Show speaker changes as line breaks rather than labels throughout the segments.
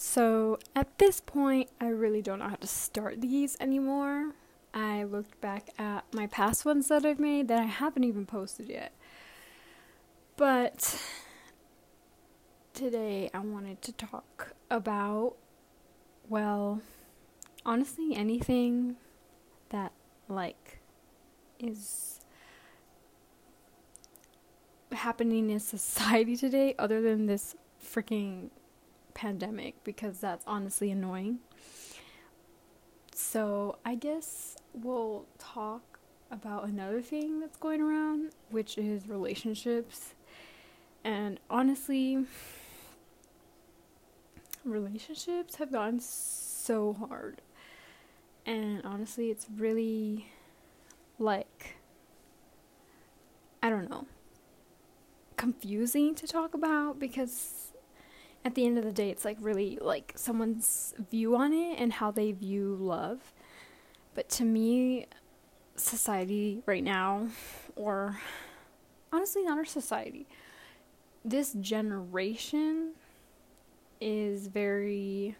So at this point, I really don't know how to start these anymore. I looked back at my past ones that I've made that I haven't even posted yet. But today I wanted to talk about, well, honestly, anything that, like, is happening in society today other than this freaking pandemic because that's honestly annoying. So, I guess we'll talk about another thing that's going around, which is relationships. And honestly, relationships have gotten so hard. And honestly, it's really like I don't know, confusing to talk about because at the end of the day, it's like really like someone's view on it and how they view love. But to me, society right now, or honestly, not our society, this generation is very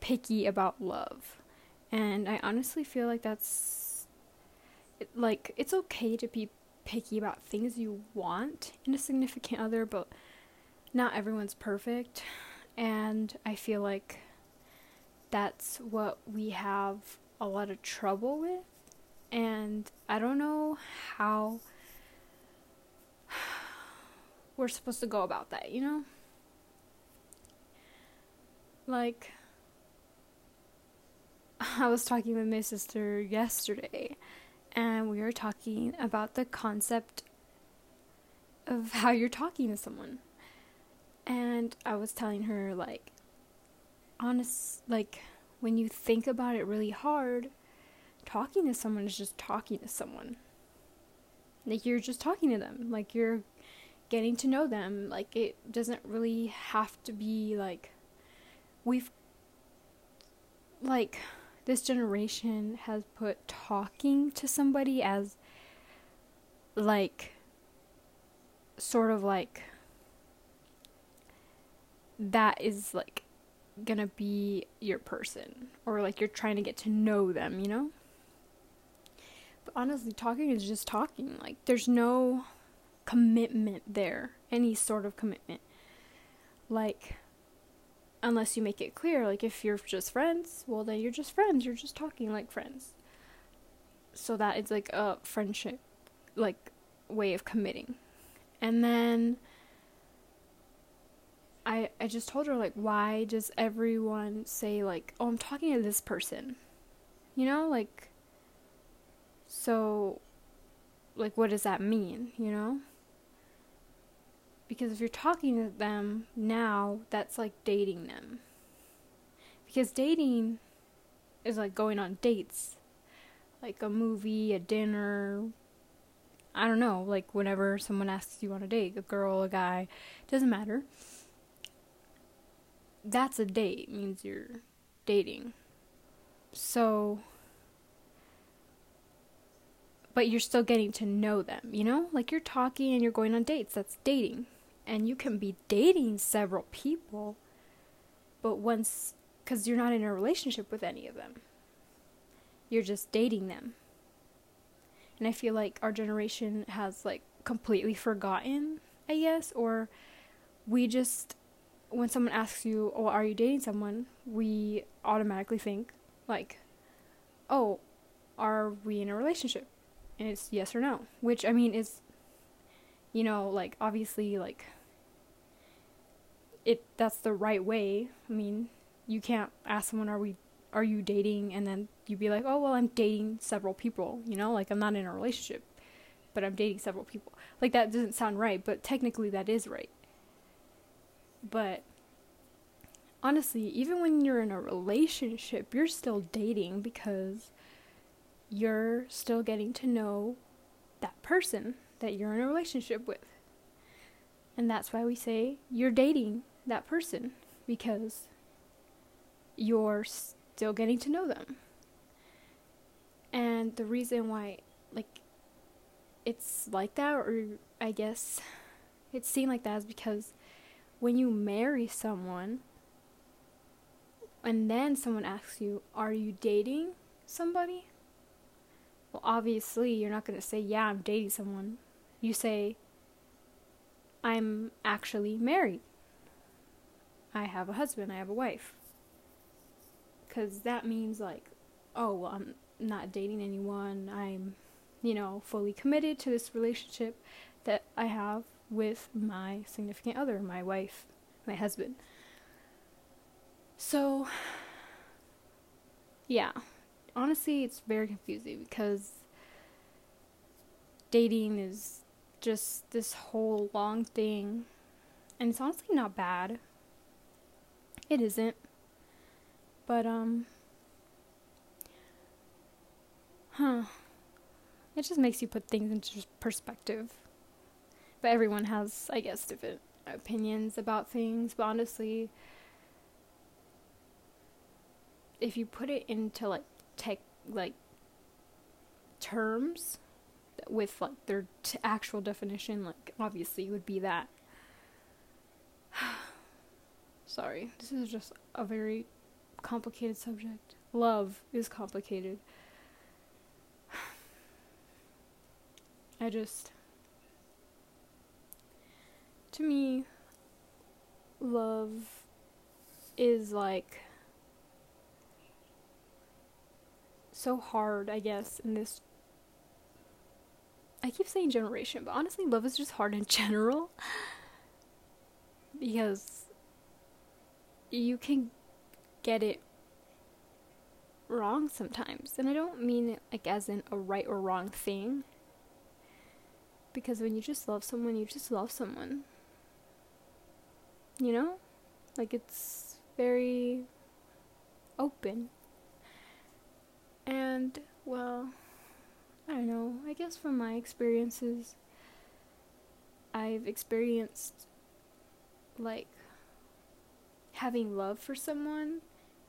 picky about love. And I honestly feel like that's like it's okay to be picky about things you want in a significant other, but not everyone's perfect. And I feel like that's what we have a lot of trouble with. And I don't know how we're supposed to go about that, you know? Like, I was talking with my sister yesterday, and we were talking about the concept of how you're talking to someone. And I was telling her, like, honest, like, when you think about it really hard, talking to someone is just talking to someone. Like, you're just talking to them. Like, you're getting to know them. Like, it doesn't really have to be, like, we've, like, this generation has put talking to somebody as like sort of like that is like gonna be your person or like you're trying to get to know them, you know? But honestly, talking is just talking. Like there's no commitment there, any sort of commitment. Like unless you make it clear like if you're just friends well then you're just friends you're just talking like friends so that is like a friendship like way of committing and then i i just told her like why does everyone say like oh i'm talking to this person you know like so like what does that mean you know because if you're talking to them now, that's like dating them. Because dating is like going on dates. Like a movie, a dinner, I don't know, like whenever someone asks you on a date, a girl, a guy, doesn't matter. That's a date, means you're dating. So but you're still getting to know them, you know? Like you're talking and you're going on dates, that's dating and you can be dating several people, but once, because you're not in a relationship with any of them, you're just dating them. And I feel like our generation has like completely forgotten, I guess, or we just, when someone asks you, Oh, are you dating someone? we automatically think, like, Oh, are we in a relationship? And it's yes or no, which I mean is you know, like obviously like it that's the right way. I mean, you can't ask someone are we are you dating and then you'd be like, "Oh, well, I'm dating several people," you know? Like I'm not in a relationship, but I'm dating several people. Like that doesn't sound right, but technically that is right. But honestly, even when you're in a relationship, you're still dating because you're still getting to know that person that you're in a relationship with. And that's why we say you're dating that person because you're still getting to know them. And the reason why, like, it's like that, or I guess it's seen like that, is because when you marry someone, and then someone asks you, Are you dating somebody? Well, obviously, you're not going to say, Yeah, I'm dating someone. You say, I'm actually married. I have a husband, I have a wife. Because that means, like, oh, well, I'm not dating anyone. I'm, you know, fully committed to this relationship that I have with my significant other, my wife, my husband. So, yeah, honestly, it's very confusing because dating is just this whole long thing, and it's honestly not bad. It isn't. But, um, huh. It just makes you put things into perspective. But everyone has, I guess, different opinions about things. But honestly, if you put it into like tech like terms with like their t- actual definition like obviously it would be that. Sorry. This is just a very complicated subject. Love is complicated. I just to me love is like so hard, I guess, in this. I keep saying generation, but honestly, love is just hard in general. because you can get it wrong sometimes. And I don't mean it like as in a right or wrong thing. Because when you just love someone, you just love someone. You know? Like it's very open. And, well, I don't know. I guess from my experiences, I've experienced like having love for someone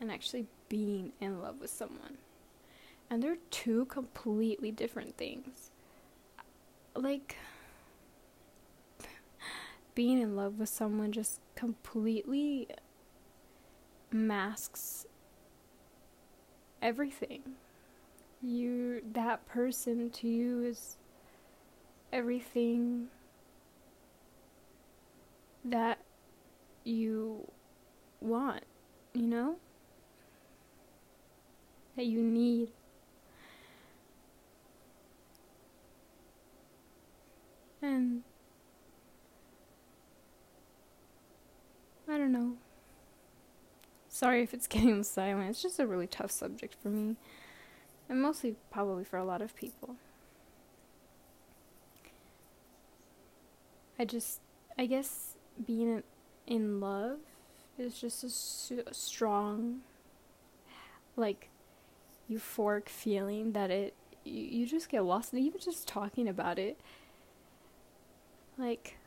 and actually being in love with someone. And they're two completely different things. Like, being in love with someone just completely masks everything. You that person to you is everything that you want, you know? That you need. And I don't know. Sorry if it's getting silent. It's just a really tough subject for me. And mostly probably for a lot of people. I just, I guess being in love is just a, su- strong, like, euphoric feeling that it, you, you just get lost in even just talking about it. Like,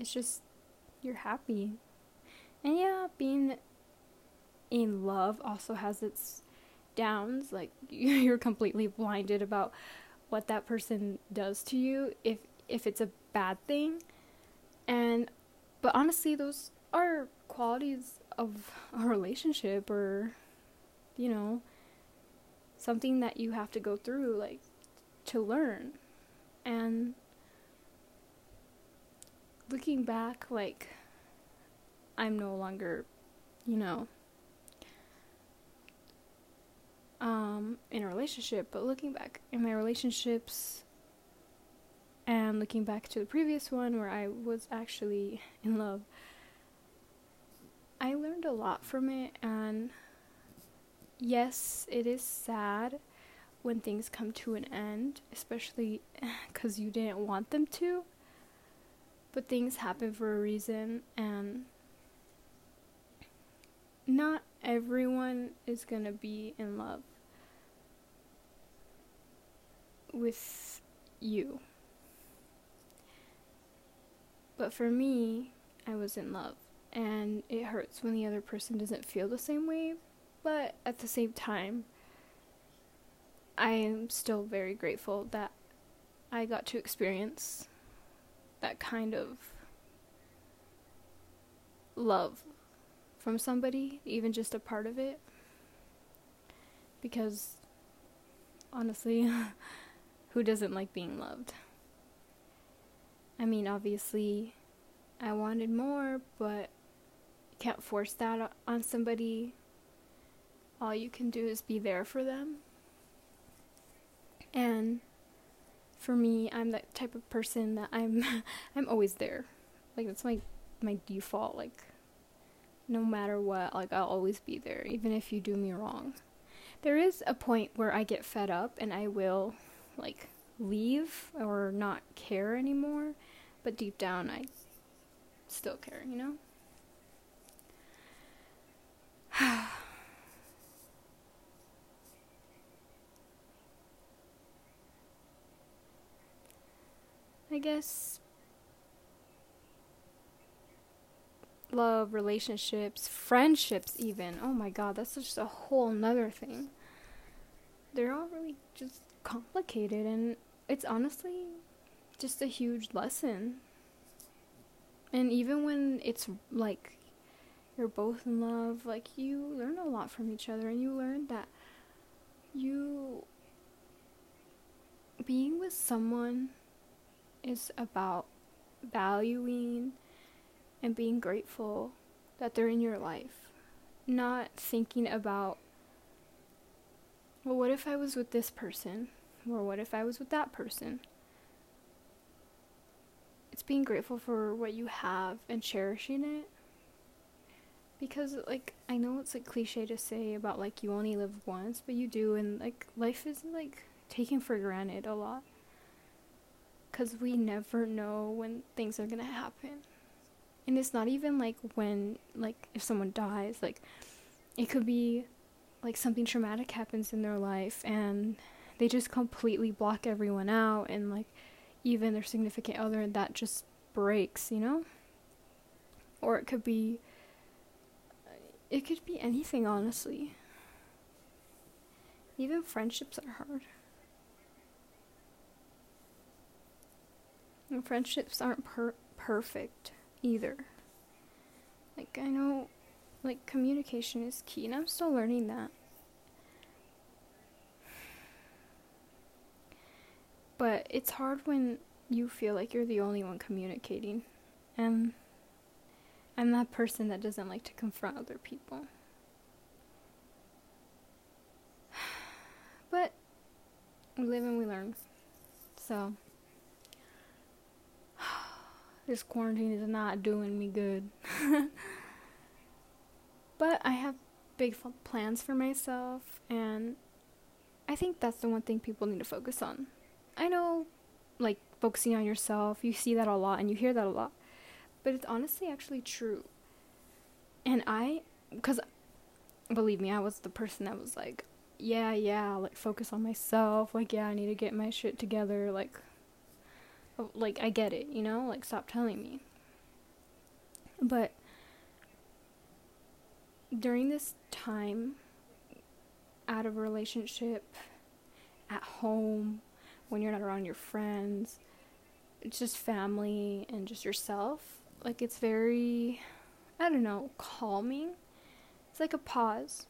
it's just you're happy. And yeah, being in love also has its downs. Like you're completely blinded about what that person does to you if if it's a bad thing. And but honestly, those are qualities of a relationship or you know something that you have to go through like to learn. And looking back, like, I'm no longer, you know, um, in a relationship, but looking back in my relationships and looking back to the previous one where I was actually in love, I learned a lot from it, and yes, it is sad when things come to an end, especially because you didn't want them to. But things happen for a reason, and not everyone is gonna be in love with you. But for me, I was in love, and it hurts when the other person doesn't feel the same way, but at the same time, I am still very grateful that I got to experience that kind of love from somebody, even just a part of it. Because honestly, who doesn't like being loved? I mean, obviously, I wanted more, but you can't force that on somebody. All you can do is be there for them. And for me, I'm that type of person that I'm I'm always there. Like that's my my default like no matter what, like I'll always be there even if you do me wrong. There is a point where I get fed up and I will like leave or not care anymore, but deep down I still care, you know? I guess love, relationships, friendships, even. Oh my god, that's just a whole nother thing. They're all really just complicated, and it's honestly just a huge lesson. And even when it's like you're both in love, like you learn a lot from each other, and you learn that you being with someone is about valuing and being grateful that they're in your life. Not thinking about, well, what if I was with this person? Or what if I was with that person? It's being grateful for what you have and cherishing it. Because, like, I know it's like cliche to say about like you only live once, but you do, and like life is like taken for granted a lot. Because we never know when things are gonna happen. And it's not even like when like if someone dies like it could be like something traumatic happens in their life and they just completely block everyone out and like even their significant other that just breaks you know? Or it could be it could be anything honestly. Even friendships are hard and friendships aren't per- perfect either. Like, I know, like, communication is key, and I'm still learning that. But it's hard when you feel like you're the only one communicating. And I'm that person that doesn't like to confront other people. But we live and we learn. So. This quarantine is not doing me good. but I have big plans for myself, and I think that's the one thing people need to focus on. I know, like, focusing on yourself, you see that a lot and you hear that a lot, but it's honestly actually true. And I, because believe me, I was the person that was like, yeah, yeah, like, focus on myself, like, yeah, I need to get my shit together, like, like I get it, you know? Like stop telling me. But during this time out of a relationship at home when you're not around your friends, it's just family and just yourself. Like it's very I don't know, calming. It's like a pause.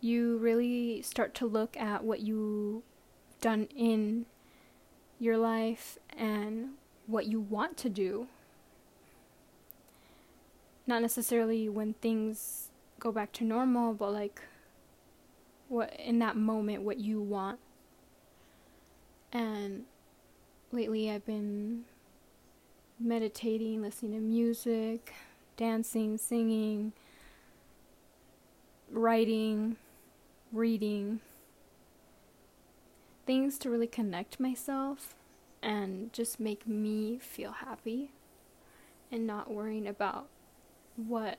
You really start to look at what you've done in your life and what you want to do. Not necessarily when things go back to normal, but like what in that moment what you want. And lately I've been meditating, listening to music, dancing, singing, writing, reading, things to really connect myself and just make me feel happy and not worrying about what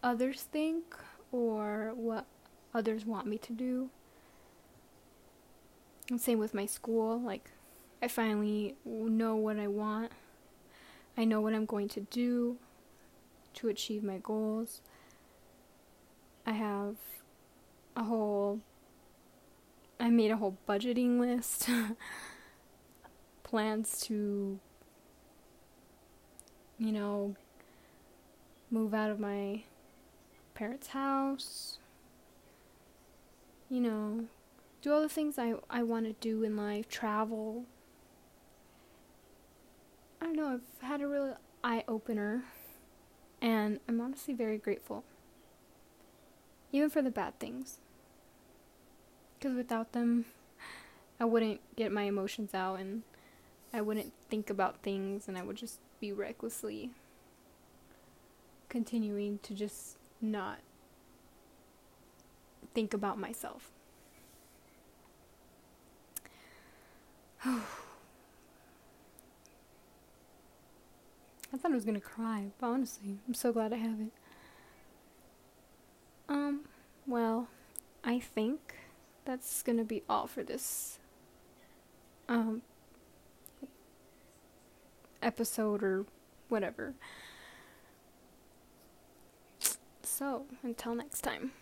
others think or what others want me to do. And same with my school, like I finally know what I want. I know what I'm going to do to achieve my goals. I have a whole I made a whole budgeting list. Plans to, you know, move out of my parents' house. You know, do all the things I, I want to do in life, travel. I don't know, I've had a real eye opener, and I'm honestly very grateful. Even for the bad things. Because without them, I wouldn't get my emotions out and I wouldn't think about things and I would just be recklessly continuing to just not think about myself. I thought I was gonna cry, but honestly, I'm so glad I haven't. Um, well, I think that's gonna be all for this um episode or whatever. So, until next time.